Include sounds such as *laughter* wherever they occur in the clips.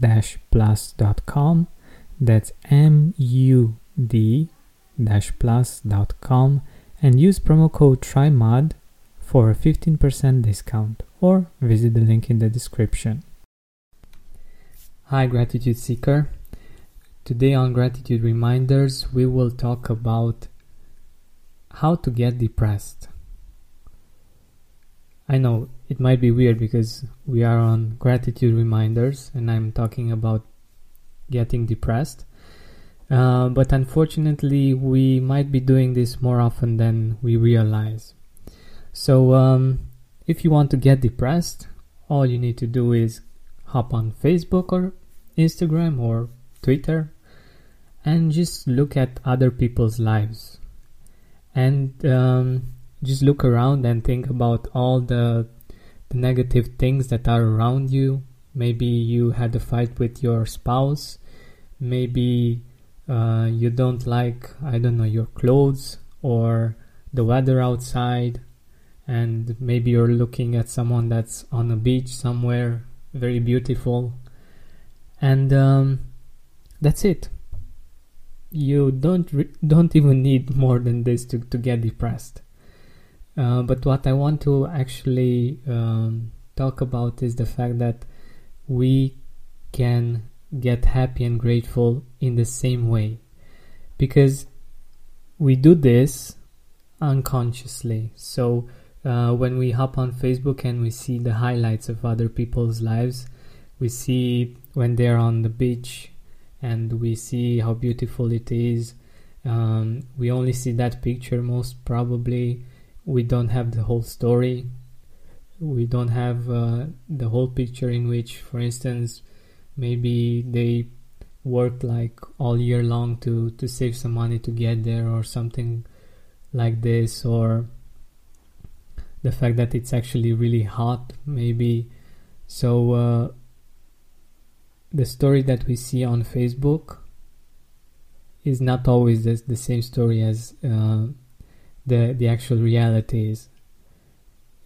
mood-plus.com. That's M U D plus.com and use promo code TRYMOD for a 15% discount or visit the link in the description. Hi, Gratitude Seeker. Today on Gratitude Reminders, we will talk about how to get depressed. I know it might be weird because we are on Gratitude Reminders and I'm talking about getting depressed. Uh, but unfortunately, we might be doing this more often than we realize. So, um, if you want to get depressed, all you need to do is hop on Facebook or Instagram or Twitter and just look at other people's lives and um, just look around and think about all the, the negative things that are around you. Maybe you had a fight with your spouse, maybe uh, you don't like i don't know your clothes or the weather outside. And maybe you're looking at someone that's on a beach somewhere very beautiful. And um, that's it. You don't re- don't even need more than this to, to get depressed uh, but what i want to actually um, talk about is the fact that we can get happy and grateful in the same way. Because we do this unconsciously. So uh, when we hop on facebook and we see the highlights of other people's lives we see when they're on the beach and we see how beautiful it is um, we only see that picture most probably we don't have the whole story. We don't have uh, the whole picture in which for instance maybe they worked like all year long to to save some money to get there or something like this or the fact that it's actually really hot maybe. So uh, the story that we see on facebook is not always the, the same story as uh, the the actual reality is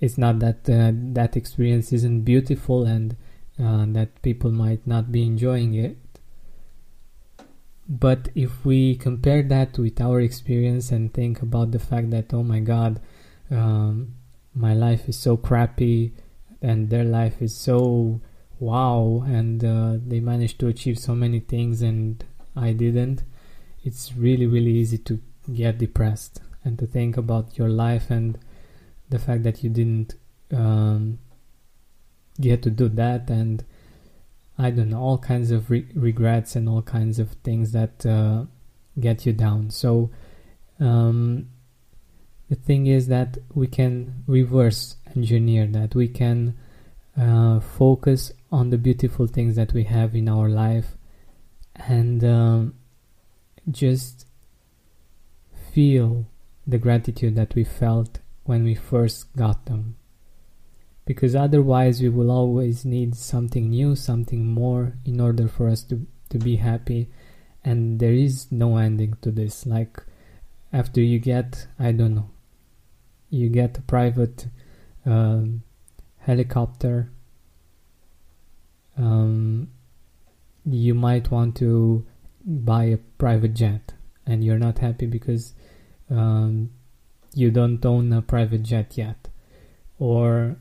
it's not that uh, that experience isn't beautiful and uh, that people might not be enjoying it. But if we compare that with our experience and think about the fact that, oh my god, um, my life is so crappy and their life is so wow, and uh, they managed to achieve so many things and I didn't, it's really, really easy to get depressed and to think about your life and the fact that you didn't um, get to do that and I don't know all kinds of re- regrets and all kinds of things that uh, get you down. So um, the thing is that we can reverse engineer that. We can uh, focus on the beautiful things that we have in our life and um, just feel the gratitude that we felt when we first got them because otherwise we will always need something new, something more in order for us to, to be happy. and there is no ending to this like after you get i don't know you get a private um, helicopter um, you might want to buy a private jet and you're not happy because um, you don't own a private jet yet. Or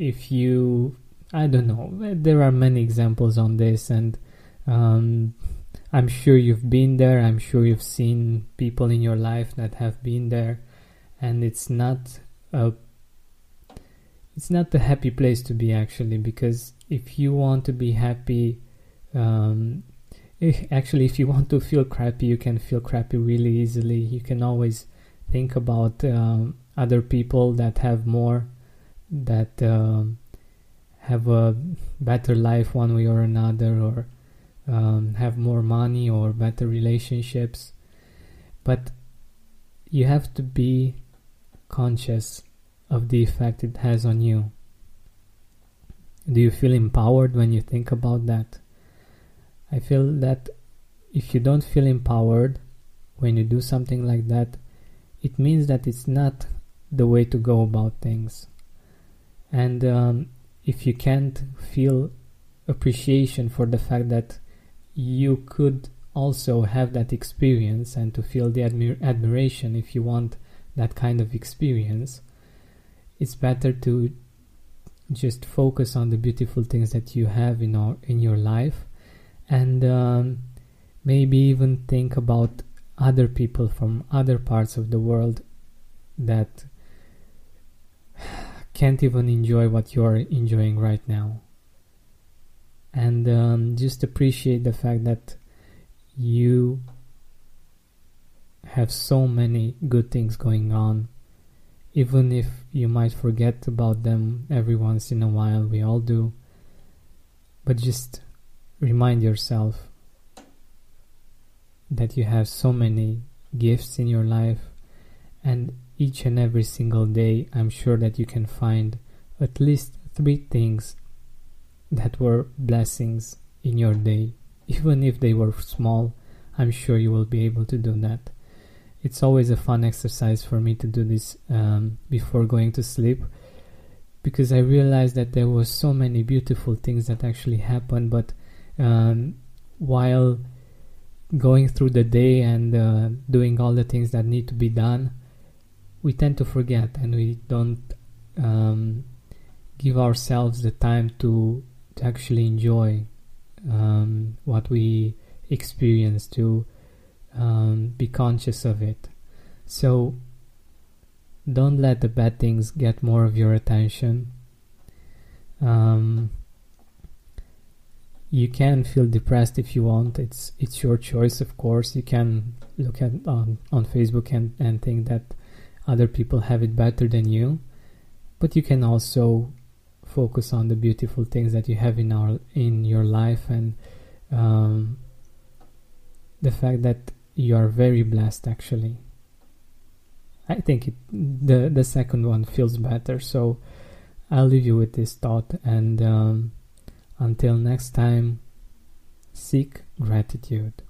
if you i don't know there are many examples on this and um, i'm sure you've been there i'm sure you've seen people in your life that have been there and it's not a it's not a happy place to be actually because if you want to be happy um, actually if you want to feel crappy you can feel crappy really easily. You can always think about um, other people that have more that um, have a better life one way or another or um, have more money or better relationships. But you have to be conscious of the effect it has on you. Do you feel empowered when you think about that i feel that if you don't feel empowered when you do something like that it means that it's not the way to go about things. And um, if you can't feel appreciation for the fact that you could also have that experience and to feel the admir- admiration if you want that kind of experience it's better to just focus on the beautiful things that you have in our, in your life and um, maybe even think about other people from other parts of the world that *sighs* can't even enjoy what you're enjoying right now. And um, just appreciate the fact that you have so many good things going on. Even if you might forget about them every once in a while we all do. But just remind yourself that you have so many gifts in your life and each and every single day i'm sure that you can find at least three things that were blessings in your day. *laughs* Even if they were small i'm sure you will be able to do that. It's always a fun exercise for me to do this um, before going to sleep because I realized that there were so many beautiful things that actually happened, but um, while going through the day and uh, doing all the things that need to be done, we tend to forget and we don't um, give ourselves the time to, to actually enjoy um, what we experience, to um, be conscious of it. So don't let the bad things get more of your attention. Um, you can feel depressed if you want. It's it's your choice, of course. You can look at on on Facebook and and think that other people have it better than you, but you can also focus on the beautiful things that you have in our in your life and um, the fact that you are very blessed actually i think it, the the second one feels better so i'll leave you with this thought and um, until next time seek gratitude